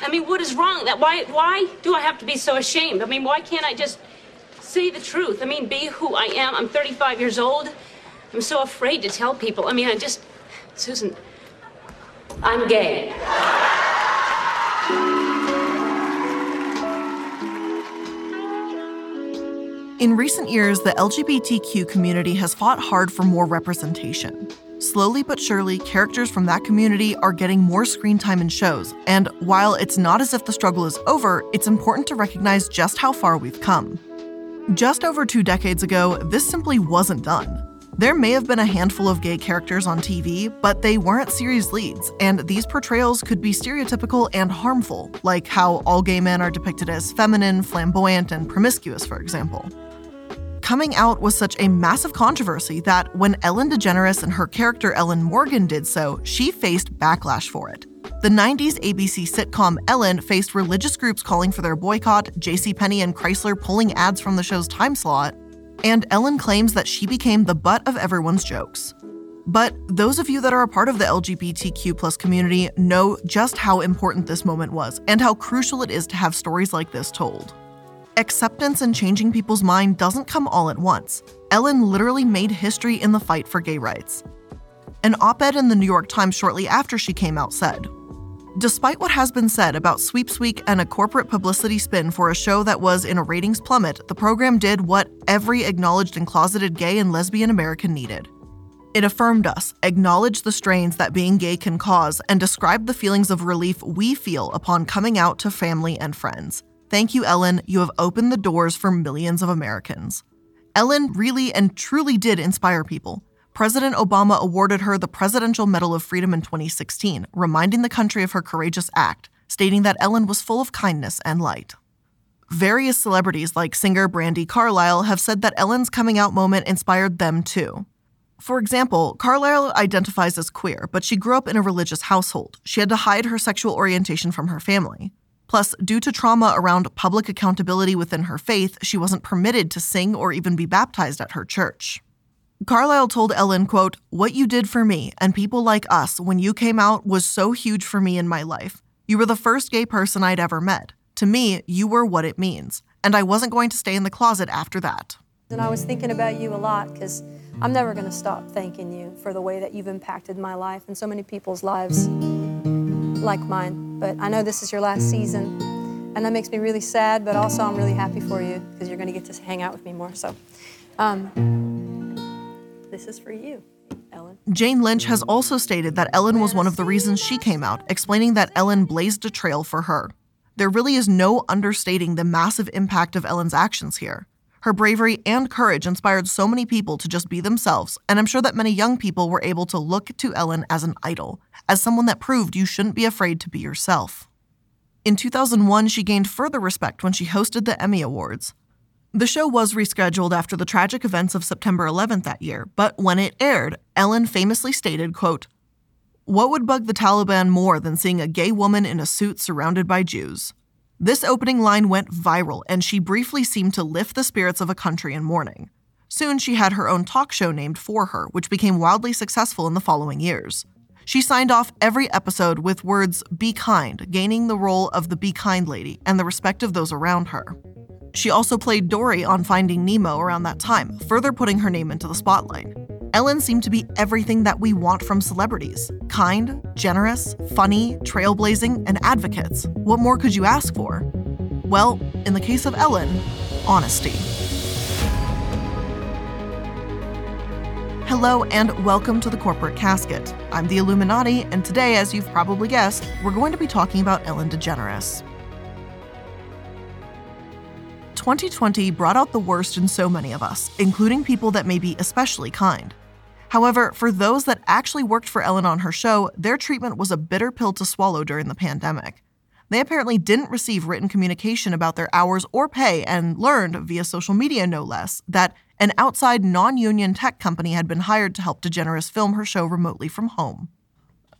I mean, what is wrong? That why why do I have to be so ashamed? I mean, why can't I just say the truth? I mean, be who I am. I'm 35 years old. I'm so afraid to tell people. I mean, I just Susan, I'm gay. In recent years, the LGBTQ community has fought hard for more representation. Slowly but surely, characters from that community are getting more screen time in shows, and while it's not as if the struggle is over, it's important to recognize just how far we've come. Just over two decades ago, this simply wasn't done. There may have been a handful of gay characters on TV, but they weren't series leads, and these portrayals could be stereotypical and harmful, like how all gay men are depicted as feminine, flamboyant, and promiscuous, for example coming out was such a massive controversy that when Ellen DeGeneres and her character Ellen Morgan did so, she faced backlash for it. The 90s ABC sitcom Ellen faced religious groups calling for their boycott, JCPenney and Chrysler pulling ads from the show's time slot, and Ellen claims that she became the butt of everyone's jokes. But those of you that are a part of the LGBTQ community know just how important this moment was and how crucial it is to have stories like this told. Acceptance and changing people's mind doesn't come all at once. Ellen literally made history in the fight for gay rights. An op ed in the New York Times shortly after she came out said Despite what has been said about Sweeps Week and a corporate publicity spin for a show that was in a ratings plummet, the program did what every acknowledged and closeted gay and lesbian American needed. It affirmed us, acknowledged the strains that being gay can cause, and described the feelings of relief we feel upon coming out to family and friends. Thank you, Ellen. You have opened the doors for millions of Americans. Ellen really and truly did inspire people. President Obama awarded her the Presidential Medal of Freedom in 2016, reminding the country of her courageous act, stating that Ellen was full of kindness and light. Various celebrities like singer Brandi Carlile have said that Ellen's coming out moment inspired them too. For example, Carlile identifies as queer, but she grew up in a religious household. She had to hide her sexual orientation from her family. Plus, due to trauma around public accountability within her faith, she wasn't permitted to sing or even be baptized at her church. Carlile told Ellen, quote, What you did for me and people like us when you came out was so huge for me in my life. You were the first gay person I'd ever met. To me, you were what it means. And I wasn't going to stay in the closet after that. And I was thinking about you a lot because I'm never going to stop thanking you for the way that you've impacted my life and so many people's lives like mine. But I know this is your last season, and that makes me really sad, but also I'm really happy for you because you're going to get to hang out with me more. So, um, this is for you. Ellen. Jane Lynch has also stated that Ellen was one of the reasons she came out, explaining that Ellen blazed a trail for her. There really is no understating the massive impact of Ellen's actions here. Her bravery and courage inspired so many people to just be themselves, and I'm sure that many young people were able to look to Ellen as an idol, as someone that proved you shouldn't be afraid to be yourself. In 2001, she gained further respect when she hosted the Emmy Awards. The show was rescheduled after the tragic events of September 11th that year, but when it aired, Ellen famously stated, quote, "What would bug the Taliban more than seeing a gay woman in a suit surrounded by Jews? This opening line went viral, and she briefly seemed to lift the spirits of a country in mourning. Soon, she had her own talk show named for her, which became wildly successful in the following years. She signed off every episode with words, be kind, gaining the role of the be kind lady and the respect of those around her. She also played Dory on Finding Nemo around that time, further putting her name into the spotlight. Ellen seemed to be everything that we want from celebrities kind, generous, funny, trailblazing, and advocates. What more could you ask for? Well, in the case of Ellen, honesty. Hello, and welcome to the Corporate Casket. I'm the iilluminaughtii, and today, as you've probably guessed, we're going to be talking about Ellen DeGeneres. 2020 brought out the worst in so many of us, including people that may be especially kind. However, for those that actually worked for Ellen on her show, their treatment was a bitter pill to swallow during the pandemic. They apparently didn't receive written communication about their hours or pay and learned, via social media no less, that an outside non union tech company had been hired to help DeGeneres film her show remotely from home.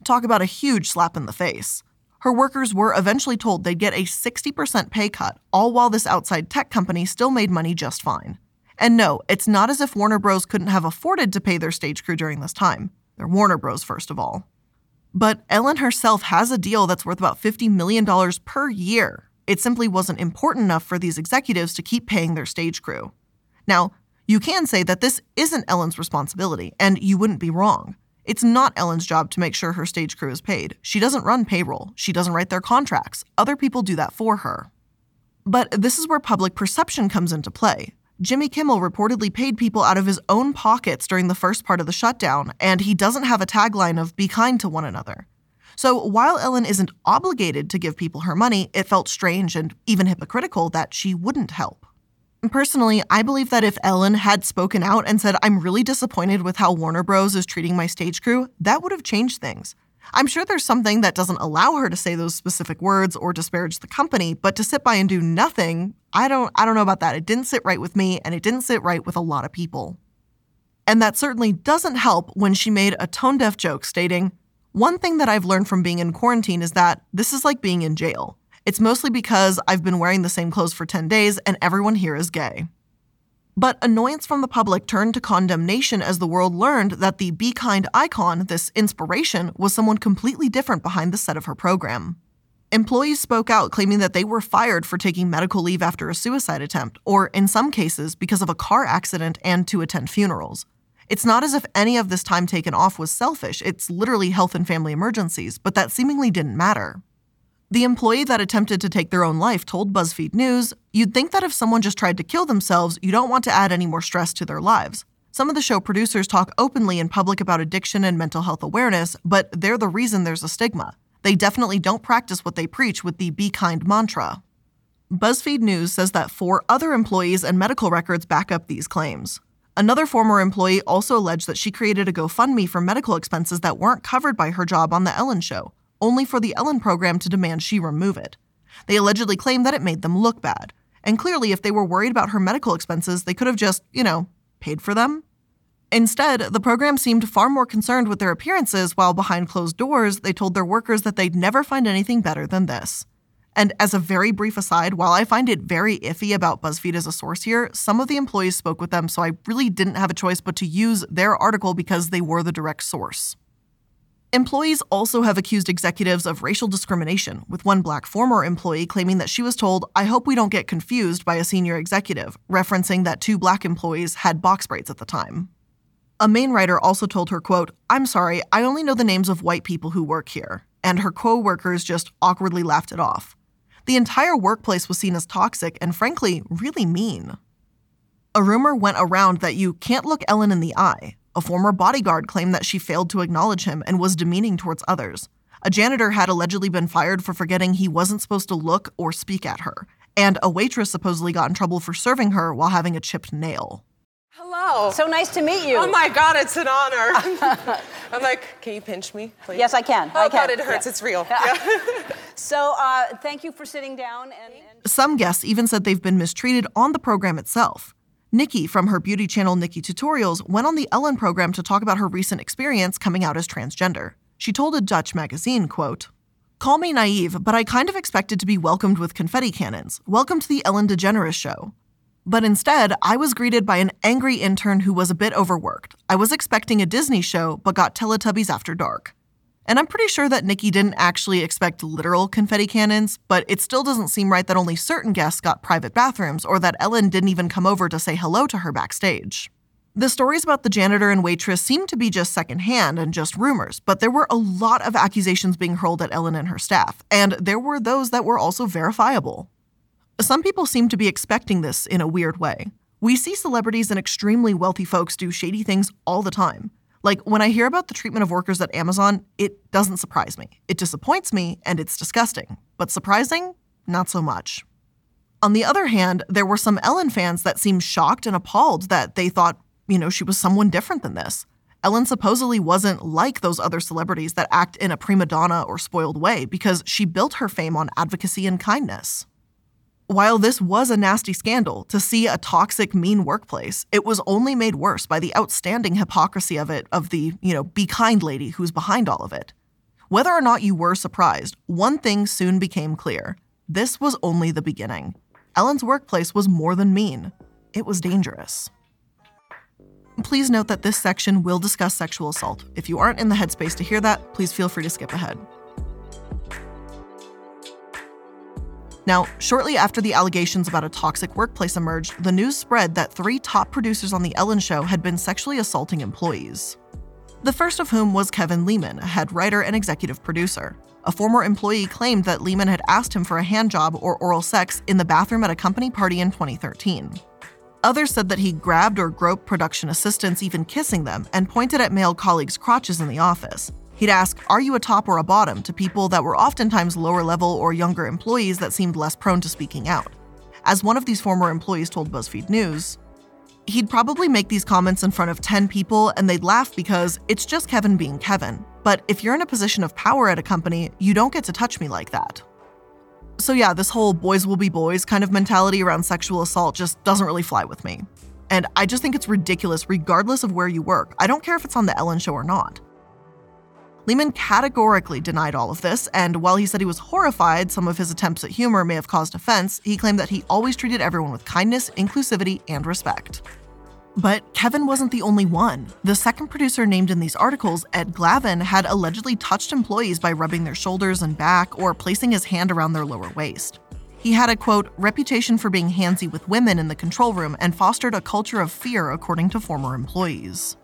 Talk about a huge slap in the face. Her workers were eventually told they'd get a 60% pay cut, all while this outside tech company still made money just fine. And no, it's not as if Warner Bros. couldn't have afforded to pay their stage crew during this time. They're Warner Bros., first of all. But Ellen herself has a deal that's worth about $50 million per year. It simply wasn't important enough for these executives to keep paying their stage crew. Now, you can say that this isn't Ellen's responsibility, and you wouldn't be wrong. It's not Ellen's job to make sure her stage crew is paid. She doesn't run payroll, she doesn't write their contracts. Other people do that for her. But this is where public perception comes into play. Jimmy Kimmel reportedly paid people out of his own pockets during the first part of the shutdown, and he doesn't have a tagline of be kind to one another. So while Ellen isn't obligated to give people her money, it felt strange and even hypocritical that she wouldn't help. Personally, I believe that if Ellen had spoken out and said, I'm really disappointed with how Warner Bros. is treating my stage crew, that would have changed things. I'm sure there's something that doesn't allow her to say those specific words or disparage the company, but to sit by and do nothing, I don't I don't know about that. It didn't sit right with me and it didn't sit right with a lot of people. And that certainly doesn't help when she made a tone deaf joke stating, "One thing that I've learned from being in quarantine is that this is like being in jail. It's mostly because I've been wearing the same clothes for 10 days and everyone here is gay." But annoyance from the public turned to condemnation as the world learned that the Be Kind icon, this inspiration, was someone completely different behind the set of her program. Employees spoke out claiming that they were fired for taking medical leave after a suicide attempt, or in some cases, because of a car accident and to attend funerals. It's not as if any of this time taken off was selfish, it's literally health and family emergencies, but that seemingly didn't matter. The employee that attempted to take their own life told BuzzFeed News, You'd think that if someone just tried to kill themselves, you don't want to add any more stress to their lives. Some of the show producers talk openly in public about addiction and mental health awareness, but they're the reason there's a stigma. They definitely don't practice what they preach with the Be Kind mantra. BuzzFeed News says that four other employees and medical records back up these claims. Another former employee also alleged that she created a GoFundMe for medical expenses that weren't covered by her job on The Ellen Show, only for the Ellen program to demand she remove it. They allegedly claimed that it made them look bad. And clearly, if they were worried about her medical expenses, they could have just, you know, paid for them. Instead, the program seemed far more concerned with their appearances, while behind closed doors, they told their workers that they'd never find anything better than this. And as a very brief aside, while I find it very iffy about BuzzFeed as a source here, some of the employees spoke with them, so I really didn't have a choice but to use their article because they were the direct source. Employees also have accused executives of racial discrimination, with one black former employee claiming that she was told, I hope we don't get confused by a senior executive, referencing that two black employees had box braids at the time. A main writer also told her, quote, I'm sorry, I only know the names of white people who work here, and her co-workers just awkwardly laughed it off. The entire workplace was seen as toxic and frankly, really mean. A rumor went around that you can't look Ellen in the eye, a former bodyguard claimed that she failed to acknowledge him and was demeaning towards others. A janitor had allegedly been fired for forgetting he wasn't supposed to look or speak at her. And a waitress supposedly got in trouble for serving her while having a chipped nail. Hello. So nice to meet you. Oh my God, it's an honor. I'm like, can you pinch me, please? Yes, I can. Oh I can. God, it hurts. Yeah. It's real. Yeah. So uh, thank you for sitting down. And, and Some guests even said they've been mistreated on the program itself. Nikkie from her beauty channel NikkieTutorials went on the Ellen program to talk about her recent experience coming out as transgender. She told a Dutch magazine, quote, Call me naive, but I kind of expected to be welcomed with confetti cannons. Welcome to the Ellen DeGeneres show. But instead, I was greeted by an angry intern who was a bit overworked. I was expecting a Disney show, but got Teletubbies after dark. And I'm pretty sure that Nikkie didn't actually expect literal confetti cannons, but it still doesn't seem right that only certain guests got private bathrooms or that Ellen didn't even come over to say hello to her backstage. The stories about the janitor and waitress seem to be just secondhand and just rumors, but there were a lot of accusations being hurled at Ellen and her staff, and there were those that were also verifiable. Some people seem to be expecting this in a weird way. We see celebrities and extremely wealthy folks do shady things all the time. Like when I hear about the treatment of workers at Amazon, it doesn't surprise me. It disappoints me and it's disgusting. But surprising? Not so much. On the other hand, there were some Ellen fans that seemed shocked and appalled that they thought, you know, she was someone different than this. Ellen supposedly wasn't like those other celebrities that act in a prima donna or spoiled way because she built her fame on advocacy and kindness. While this was a nasty scandal, to see a toxic, mean workplace, it was only made worse by the outstanding hypocrisy of it, of the, you know, be kind lady who's behind all of it. Whether or not you were surprised, one thing soon became clear this was only the beginning. Ellen's workplace was more than mean, it was dangerous. Please note that this section will discuss sexual assault. If you aren't in the headspace to hear that, please feel free to skip ahead. Now, shortly after the allegations about a toxic workplace emerged, the news spread that three top producers on The Ellen Show had been sexually assaulting employees. The first of whom was Kevin Leman, a head writer and executive producer. A former employee claimed that Leman had asked him for a hand job or oral sex in the bathroom at a company party in 2013. Others said that he grabbed or groped production assistants, even kissing them, and pointed at male colleagues' crotches in the office. He'd ask, Are you a top or a bottom? to people that were oftentimes lower level or younger employees that seemed less prone to speaking out. As one of these former employees told BuzzFeed News, he'd probably make these comments in front of 10 people and they'd laugh because it's just Kevin being Kevin. But if you're in a position of power at a company, you don't get to touch me like that. So, yeah, this whole boys will be boys kind of mentality around sexual assault just doesn't really fly with me. And I just think it's ridiculous, regardless of where you work. I don't care if it's on The Ellen Show or not. Leman categorically denied all of this, and while he said he was horrified some of his attempts at humor may have caused offense, he claimed that he always treated everyone with kindness, inclusivity, and respect. But Kevin wasn't the only one. The second producer named in these articles, Ed Glavin, had allegedly touched employees by rubbing their shoulders and back or placing his hand around their lower waist. He had a quote, reputation for being handsy with women in the control room and fostered a culture of fear, according to former employees.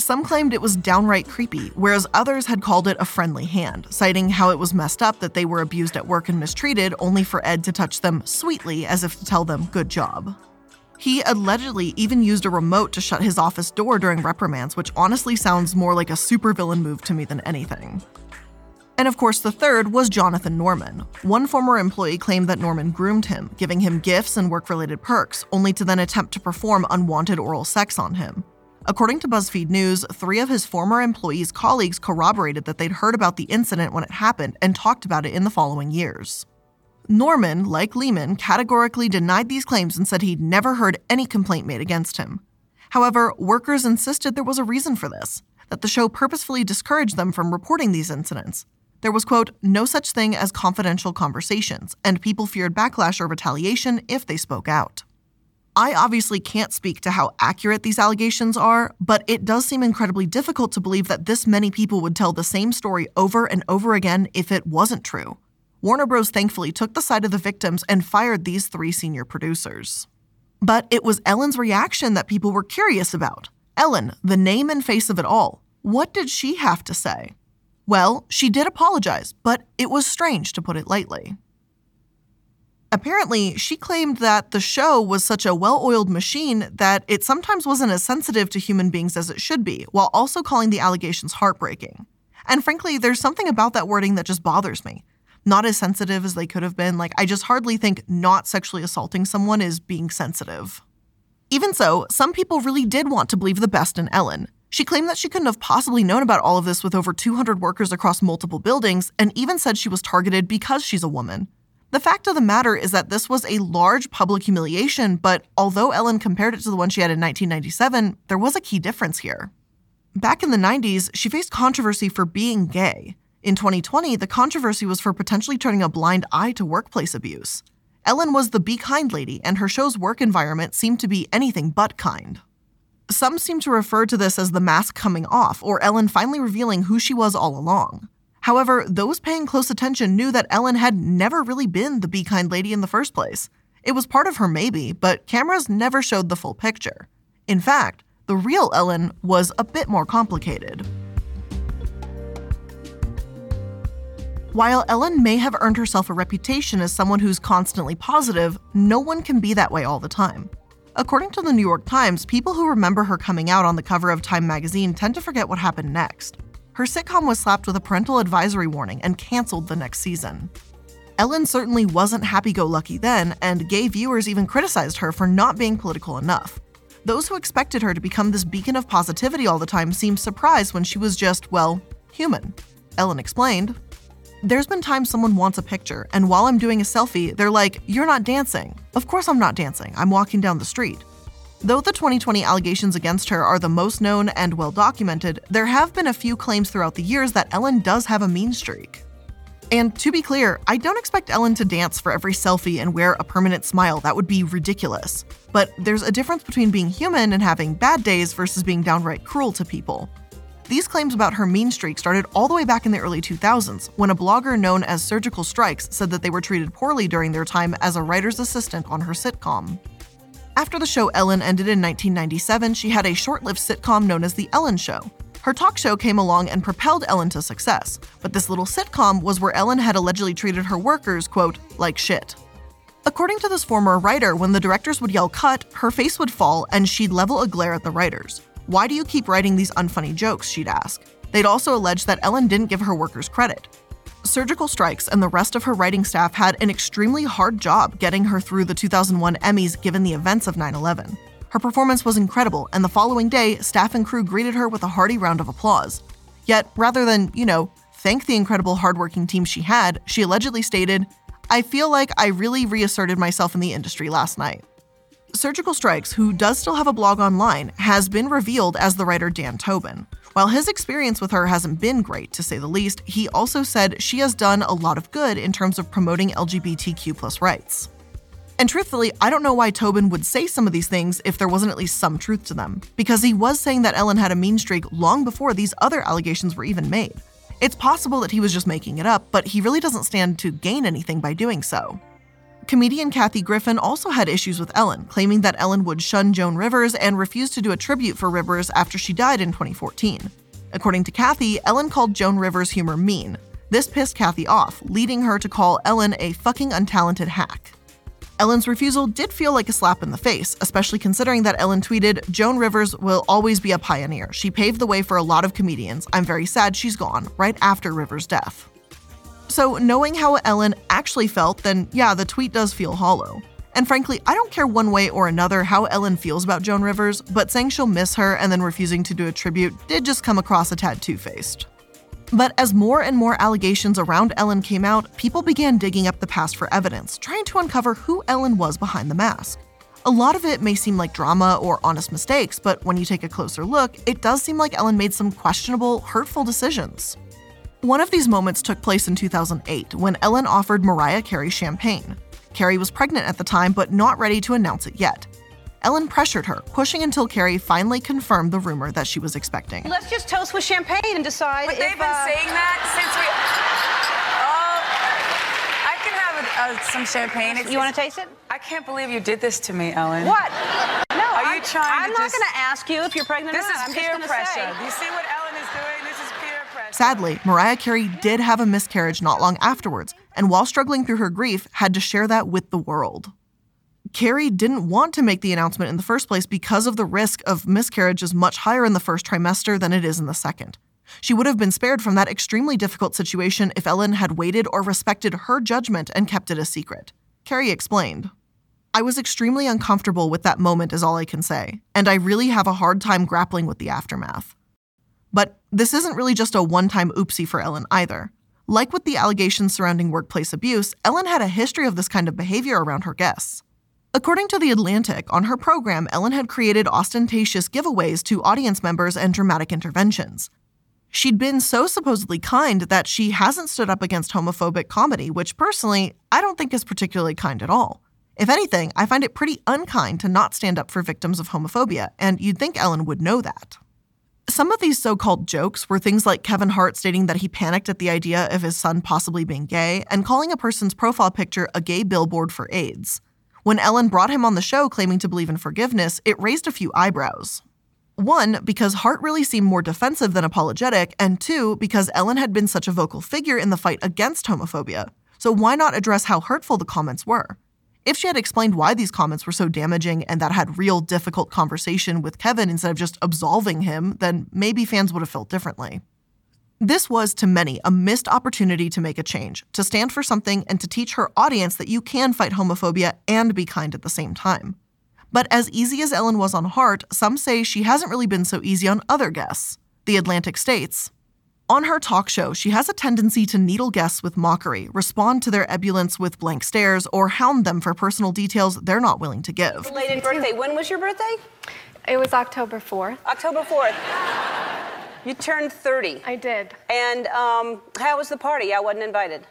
Some claimed it was downright creepy, whereas others had called it a friendly hand, citing how it was messed up that they were abused at work and mistreated, only for Ed to touch them sweetly as if to tell them, good job. He allegedly even used a remote to shut his office door during reprimands, which honestly sounds more like a supervillain move to me than anything. And of course, the third was Jonathan Norman. One former employee claimed that Norman groomed him, giving him gifts and work related perks, only to then attempt to perform unwanted oral sex on him. According to BuzzFeed News, three of his former employees' colleagues corroborated that they'd heard about the incident when it happened and talked about it in the following years. Norman, like Leman, categorically denied these claims and said he'd never heard any complaint made against him. However, workers insisted there was a reason for this, that the show purposefully discouraged them from reporting these incidents. There was, quote, no such thing as confidential conversations, and people feared backlash or retaliation if they spoke out. I obviously can't speak to how accurate these allegations are, but it does seem incredibly difficult to believe that this many people would tell the same story over and over again if it wasn't true. Warner Bros. thankfully took the side of the victims and fired these three senior producers. But it was Ellen's reaction that people were curious about. Ellen, the name and face of it all. What did she have to say? Well, she did apologize, but it was strange to put it lightly. Apparently, she claimed that the show was such a well oiled machine that it sometimes wasn't as sensitive to human beings as it should be, while also calling the allegations heartbreaking. And frankly, there's something about that wording that just bothers me. Not as sensitive as they could have been. Like, I just hardly think not sexually assaulting someone is being sensitive. Even so, some people really did want to believe the best in Ellen. She claimed that she couldn't have possibly known about all of this with over 200 workers across multiple buildings, and even said she was targeted because she's a woman. The fact of the matter is that this was a large public humiliation, but although Ellen compared it to the one she had in 1997, there was a key difference here. Back in the 90s, she faced controversy for being gay. In 2020, the controversy was for potentially turning a blind eye to workplace abuse. Ellen was the be kind lady, and her show's work environment seemed to be anything but kind. Some seem to refer to this as the mask coming off, or Ellen finally revealing who she was all along. However, those paying close attention knew that Ellen had never really been the Be Kind lady in the first place. It was part of her, maybe, but cameras never showed the full picture. In fact, the real Ellen was a bit more complicated. While Ellen may have earned herself a reputation as someone who's constantly positive, no one can be that way all the time. According to the New York Times, people who remember her coming out on the cover of Time magazine tend to forget what happened next her sitcom was slapped with a parental advisory warning and canceled the next season. Ellen certainly wasn't happy go lucky then, and gay viewers even criticized her for not being political enough. Those who expected her to become this beacon of positivity all the time seemed surprised when she was just, well, human. Ellen explained, There's been times someone wants a picture, and while I'm doing a selfie, they're like, You're not dancing. Of course I'm not dancing, I'm walking down the street. Though the 2020 allegations against her are the most known and well documented, there have been a few claims throughout the years that Ellen does have a mean streak. And to be clear, I don't expect Ellen to dance for every selfie and wear a permanent smile. That would be ridiculous. But there's a difference between being human and having bad days versus being downright cruel to people. These claims about her mean streak started all the way back in the early 2000s when a blogger known as Surgical Strikes said that they were treated poorly during their time as a writer's assistant on her sitcom. After the show Ellen ended in 1997, she had a short lived sitcom known as The Ellen Show. Her talk show came along and propelled Ellen to success, but this little sitcom was where Ellen had allegedly treated her workers, quote, like shit. According to this former writer, when the directors would yell cut, her face would fall and she'd level a glare at the writers. Why do you keep writing these unfunny jokes? She'd ask. They'd also allege that Ellen didn't give her workers credit. Surgical Strikes and the rest of her writing staff had an extremely hard job getting her through the 2001 Emmys given the events of 9 11. Her performance was incredible, and the following day, staff and crew greeted her with a hearty round of applause. Yet, rather than, you know, thank the incredible hardworking team she had, she allegedly stated, I feel like I really reasserted myself in the industry last night. Surgical Strikes, who does still have a blog online, has been revealed as the writer Dan Tobin. While his experience with her hasn't been great, to say the least, he also said she has done a lot of good in terms of promoting LGBTQ rights. And truthfully, I don't know why Tobin would say some of these things if there wasn't at least some truth to them, because he was saying that Ellen had a mean streak long before these other allegations were even made. It's possible that he was just making it up, but he really doesn't stand to gain anything by doing so. Comedian Kathy Griffin also had issues with Ellen, claiming that Ellen would shun Joan Rivers and refuse to do a tribute for Rivers after she died in 2014. According to Kathy, Ellen called Joan Rivers' humor mean. This pissed Kathy off, leading her to call Ellen a fucking untalented hack. Ellen's refusal did feel like a slap in the face, especially considering that Ellen tweeted, Joan Rivers will always be a pioneer. She paved the way for a lot of comedians. I'm very sad she's gone, right after Rivers' death. So, knowing how Ellen actually felt, then yeah, the tweet does feel hollow. And frankly, I don't care one way or another how Ellen feels about Joan Rivers, but saying she'll miss her and then refusing to do a tribute did just come across a tad two faced. But as more and more allegations around Ellen came out, people began digging up the past for evidence, trying to uncover who Ellen was behind the mask. A lot of it may seem like drama or honest mistakes, but when you take a closer look, it does seem like Ellen made some questionable, hurtful decisions. One of these moments took place in 2008 when Ellen offered Mariah Carey champagne. Carey was pregnant at the time but not ready to announce it yet. Ellen pressured her, pushing until Carey finally confirmed the rumor that she was expecting. Let's just toast with champagne and decide But if, they've been uh, saying that since we. Oh, I can have a, uh, some champagne. You want to taste it? I can't believe you did this to me, Ellen. What? No. Are I'm, you trying to? I'm to not just- going to ask you if you're pregnant This or not. is I'm peer gonna pressure. Say. You see what Ellen is doing? This is peer pressure. Sadly, Mariah Carey did have a miscarriage not long afterwards, and while struggling through her grief, had to share that with the world. Carey didn't want to make the announcement in the first place because of the risk of miscarriage is much higher in the first trimester than it is in the second. She would have been spared from that extremely difficult situation if Ellen had waited or respected her judgment and kept it a secret. Carey explained. I was extremely uncomfortable with that moment, is all I can say, and I really have a hard time grappling with the aftermath. But this isn't really just a one time oopsie for Ellen either. Like with the allegations surrounding workplace abuse, Ellen had a history of this kind of behavior around her guests. According to The Atlantic, on her program, Ellen had created ostentatious giveaways to audience members and dramatic interventions. She'd been so supposedly kind that she hasn't stood up against homophobic comedy, which personally, I don't think is particularly kind at all. If anything, I find it pretty unkind to not stand up for victims of homophobia, and you'd think Ellen would know that. Some of these so called jokes were things like Kevin Hart stating that he panicked at the idea of his son possibly being gay and calling a person's profile picture a gay billboard for AIDS. When Ellen brought him on the show claiming to believe in forgiveness, it raised a few eyebrows. One, because Hart really seemed more defensive than apologetic, and two, because Ellen had been such a vocal figure in the fight against homophobia. So why not address how hurtful the comments were? If she had explained why these comments were so damaging and that had real difficult conversation with Kevin instead of just absolving him, then maybe fans would have felt differently. This was, to many, a missed opportunity to make a change, to stand for something, and to teach her audience that you can fight homophobia and be kind at the same time. But as easy as Ellen was on Hart, some say she hasn't really been so easy on other guests. The Atlantic states On her talk show, she has a tendency to needle guests with mockery, respond to their ebullience with blank stares, or hound them for personal details they're not willing to give. Belated birthday. When was your birthday? It was October 4th. October 4th. You turned 30. I did. And um, how was the party? I wasn't invited.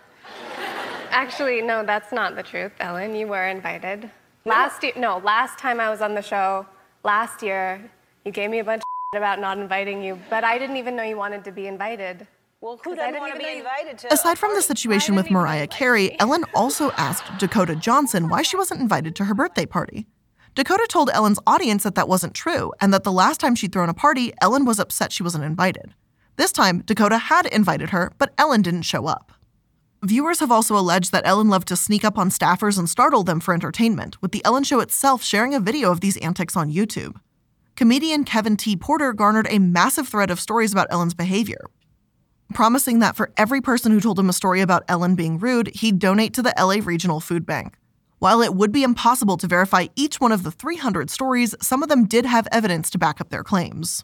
Actually, no, that's not the truth, Ellen. You were invited. Last year, no, last time I was on the show, last year, you gave me a bunch of about not inviting you, but I didn't even know you wanted to be invited. Well, who 'Cause I doesn't want to be invited to? Aside from the situation with Mariah Carey, Ellen also asked Dakota Johnson why she wasn't invited to her birthday party. Dakota told Ellen's audience that that wasn't true and that the last time she'd thrown a party, Ellen was upset she wasn't invited. This time, Dakota had invited her, but Ellen didn't show up. Viewers have also alleged that Ellen loved to sneak up on staffers and startle them for entertainment, with The Ellen Show itself sharing a video of these antics on YouTube. Comedian Kevin T. Porter garnered a massive thread of stories about Ellen's behavior, promising that for every person who told him a story about Ellen being rude, he'd donate to the LA Regional Food Bank. While it would be impossible to verify each one of the 300 stories, some of them did have evidence to back up their claims.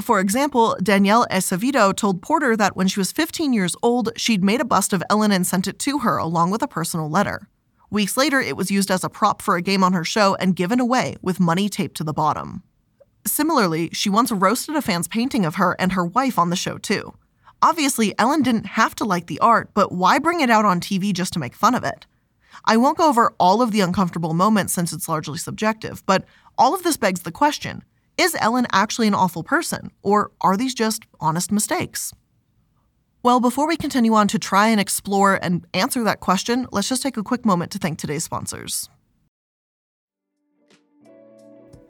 For example, Danielle Acevedo told Porter that when she was 15 years old, she'd made a bust of Ellen and sent it to her along with a personal letter. Weeks later, it was used as a prop for a game on her show and given away with money taped to the bottom. Similarly, she once roasted a fan's painting of her and her wife on the show, too. Obviously, Ellen didn't have to like the art, but why bring it out on TV just to make fun of it? I won't go over all of the uncomfortable moments since it's largely subjective, but all of this begs the question is Ellen actually an awful person, or are these just honest mistakes? Well, before we continue on to try and explore and answer that question, let's just take a quick moment to thank today's sponsors.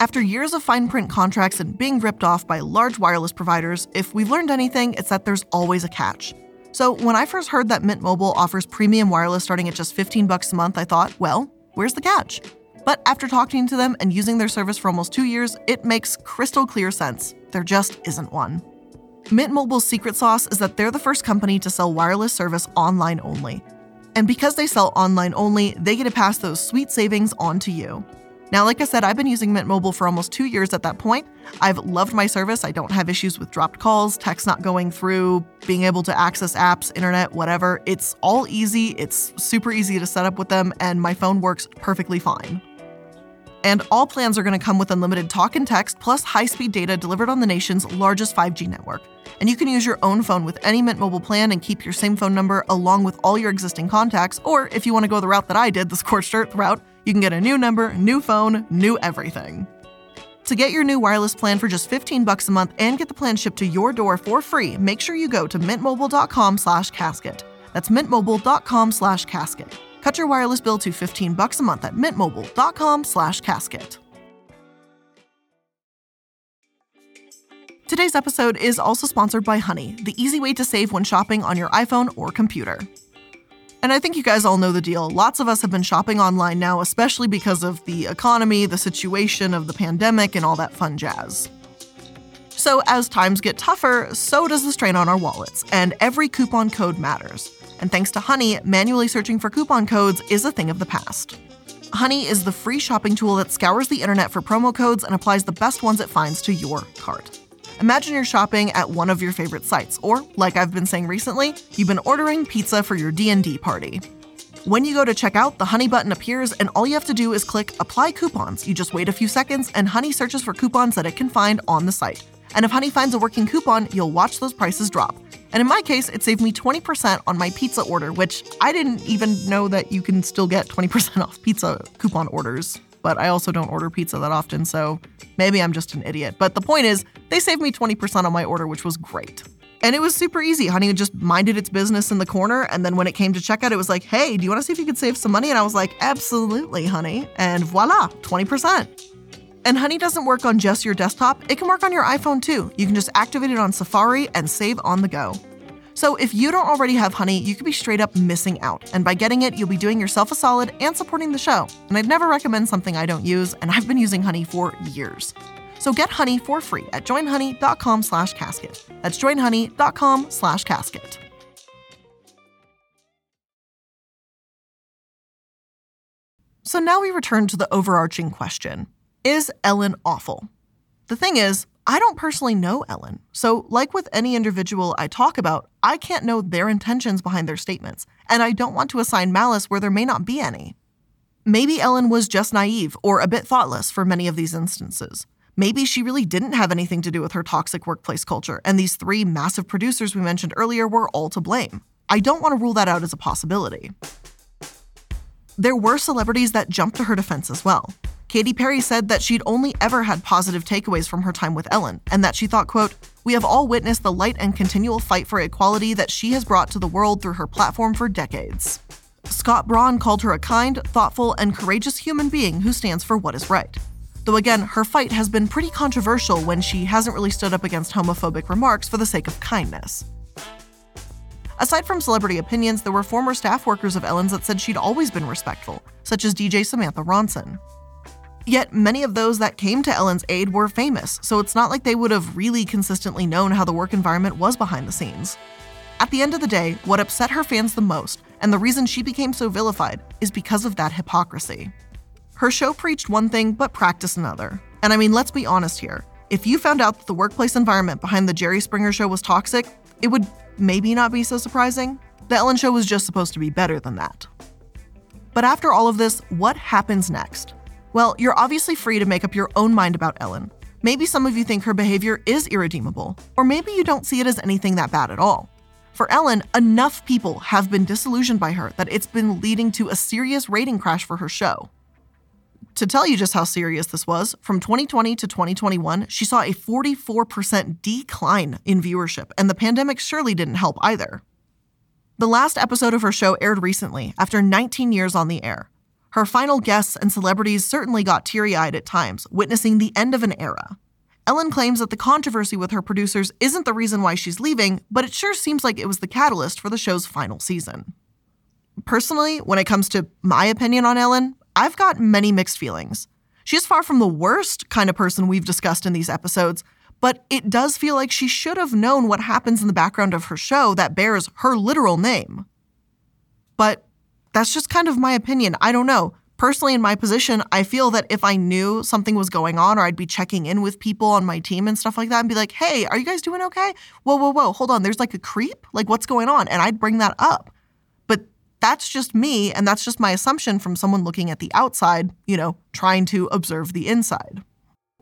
After years of fine print contracts and being ripped off by large wireless providers, if we've learned anything, it's that there's always a catch. So when I first heard that Mint Mobile offers premium wireless starting at just 15 bucks a month, I thought, well, where's the catch? But after talking to them and using their service for almost 2 years, it makes crystal clear sense. There just isn't one. Mint Mobile's secret sauce is that they're the first company to sell wireless service online only. And because they sell online only, they get to pass those sweet savings on to you. Now, like I said, I've been using Mint Mobile for almost two years at that point. I've loved my service. I don't have issues with dropped calls, text not going through, being able to access apps, internet, whatever. It's all easy, it's super easy to set up with them, and my phone works perfectly fine. And all plans are going to come with unlimited talk and text plus high speed data delivered on the nation's largest 5G network. And you can use your own phone with any Mint Mobile plan and keep your same phone number along with all your existing contacts. Or if you want to go the route that I did, the scorched earth route, you can get a new number, new phone, new everything. To get your new wireless plan for just 15 bucks a month and get the plan shipped to your door for free, make sure you go to mintmobile.com/casket. That's mintmobile.com/casket. Cut your wireless bill to 15 bucks a month at mintmobile.com/casket. Today's episode is also sponsored by Honey, the easy way to save when shopping on your iPhone or computer. And I think you guys all know the deal. Lots of us have been shopping online now, especially because of the economy, the situation of the pandemic, and all that fun jazz. So, as times get tougher, so does the strain on our wallets, and every coupon code matters. And thanks to Honey, manually searching for coupon codes is a thing of the past. Honey is the free shopping tool that scours the internet for promo codes and applies the best ones it finds to your cart. Imagine you're shopping at one of your favorite sites, or like I've been saying recently, you've been ordering pizza for your D&D party. When you go to checkout, the Honey button appears and all you have to do is click apply coupons. You just wait a few seconds and Honey searches for coupons that it can find on the site. And if Honey finds a working coupon, you'll watch those prices drop. And in my case, it saved me 20% on my pizza order, which I didn't even know that you can still get 20% off pizza coupon orders. But I also don't order pizza that often, so maybe I'm just an idiot. But the point is, they saved me 20% on my order, which was great. And it was super easy. Honey just minded its business in the corner. And then when it came to checkout, it was like, hey, do you want to see if you could save some money? And I was like, absolutely, honey. And voila, 20%. And Honey doesn't work on just your desktop, it can work on your iPhone too. You can just activate it on Safari and save on the go. So if you don't already have Honey, you could be straight up missing out. And by getting it, you'll be doing yourself a solid and supporting the show. And I'd never recommend something I don't use, and I've been using Honey for years. So get Honey for free at joinhoney.com slash casket. That's joinhoney.com slash casket. So now we return to the overarching question. Is Ellen awful? The thing is, I don't personally know Ellen. So, like with any individual I talk about, I can't know their intentions behind their statements, and I don't want to assign malice where there may not be any. Maybe Ellen was just naive or a bit thoughtless for many of these instances. Maybe she really didn't have anything to do with her toxic workplace culture, and these three massive producers we mentioned earlier were all to blame. I don't want to rule that out as a possibility. there were celebrities that jumped to her defense as well. Katy Perry said that she'd only ever had positive takeaways from her time with Ellen, and that she thought, quote, We have all witnessed the light and continual fight for equality that she has brought to the world through her platform for decades. Scott Braun called her a kind, thoughtful, and courageous human being who stands for what is right. Though again, her fight has been pretty controversial when she hasn't really stood up against homophobic remarks for the sake of kindness. Aside from celebrity opinions, there were former staff workers of Ellen's that said she'd always been respectful, such as DJ Samantha Ronson. Yet many of those that came to Ellen's aid were famous, so it's not like they would have really consistently known how the work environment was behind the scenes. At the end of the day, what upset her fans the most, and the reason she became so vilified, is because of that hypocrisy. Her show preached one thing but practiced another. And I mean, let's be honest here. If you found out that the workplace environment behind the Jerry Springer show was toxic, it would maybe not be so surprising. The Ellen show was just supposed to be better than that. But after all of this, what happens next? Well, you're obviously free to make up your own mind about Ellen. Maybe some of you think her behavior is irredeemable, or maybe you don't see it as anything that bad at all. For Ellen, enough people have been disillusioned by her that it's been leading to a serious rating crash for her show. To tell you just how serious this was, from 2020 to 2021, she saw a 44% decline in viewership, and the pandemic surely didn't help either. The last episode of her show aired recently, after 19 years on the air. Her final guests and celebrities certainly got teary eyed at times, witnessing the end of an era. Ellen claims that the controversy with her producers isn't the reason why she's leaving, but it sure seems like it was the catalyst for the show's final season. Personally, when it comes to my opinion on Ellen, I've got many mixed feelings. She's far from the worst kind of person we've discussed in these episodes, but it does feel like she should have known what happens in the background of her show that bears her literal name. But that's just kind of my opinion. I don't know. Personally, in my position, I feel that if I knew something was going on or I'd be checking in with people on my team and stuff like that and be like, hey, are you guys doing okay? Whoa, whoa, whoa, hold on. There's like a creep? Like, what's going on? And I'd bring that up. But that's just me, and that's just my assumption from someone looking at the outside, you know, trying to observe the inside.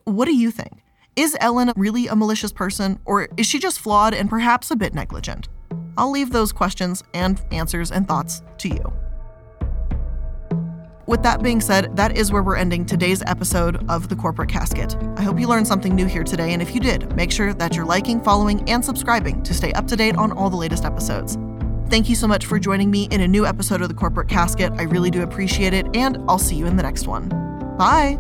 What do you think? Is Ellen really a malicious person, or is she just flawed and perhaps a bit negligent? I'll leave those questions and answers and thoughts to you. With that being said, that is where we're ending today's episode of The Corporate Casket. I hope you learned something new here today, and if you did, make sure that you're liking, following, and subscribing to stay up to date on all the latest episodes. Thank you so much for joining me in a new episode of The Corporate Casket. I really do appreciate it, and I'll see you in the next one. Bye!